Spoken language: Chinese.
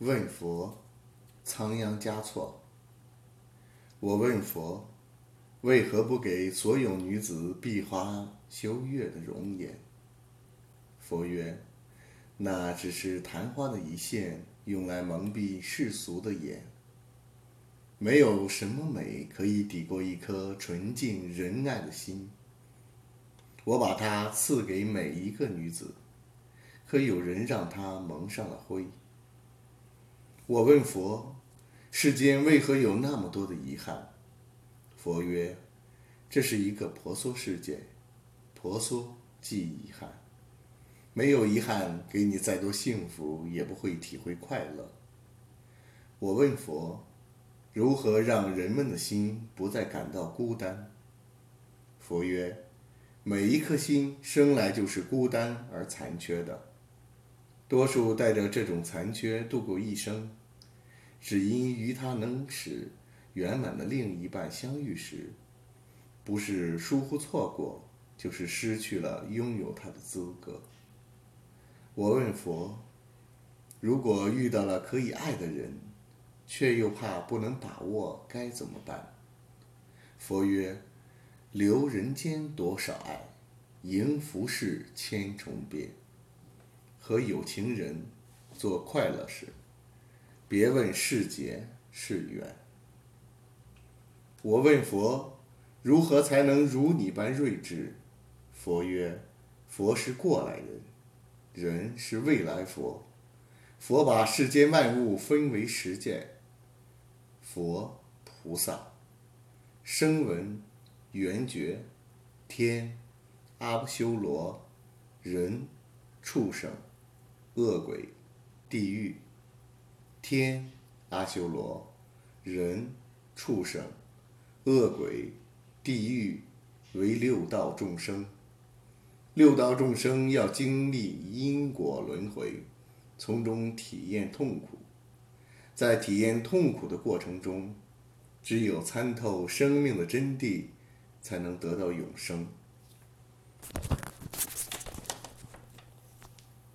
问佛，仓央嘉措。我问佛，为何不给所有女子闭花羞月的容颜？佛曰：那只是昙花的一现，用来蒙蔽世俗的眼。没有什么美可以抵过一颗纯净仁爱的心。我把它赐给每一个女子，可有人让她蒙上了灰。我问佛：世间为何有那么多的遗憾？佛曰：这是一个婆娑世界，婆娑即遗憾。没有遗憾，给你再多幸福，也不会体会快乐。我问佛：如何让人们的心不再感到孤单？佛曰：每一颗心生来就是孤单而残缺的。多数带着这种残缺度过一生，只因与他能使圆满的另一半相遇时，不是疏忽错过，就是失去了拥有他的资格。我问佛：如果遇到了可以爱的人，却又怕不能把握，该怎么办？佛曰：留人间多少爱，迎浮世千重变。和有情人做快乐事，别问是劫是缘。我问佛，如何才能如你般睿智？佛曰：佛是过来人，人是未来佛。佛把世间万物分为十界：佛、菩萨、声闻、缘觉、天、阿修罗、人、畜生。恶鬼、地狱、天、阿修罗、人、畜生、恶鬼、地狱为六道众生。六道众生要经历因果轮回，从中体验痛苦。在体验痛苦的过程中，只有参透生命的真谛，才能得到永生。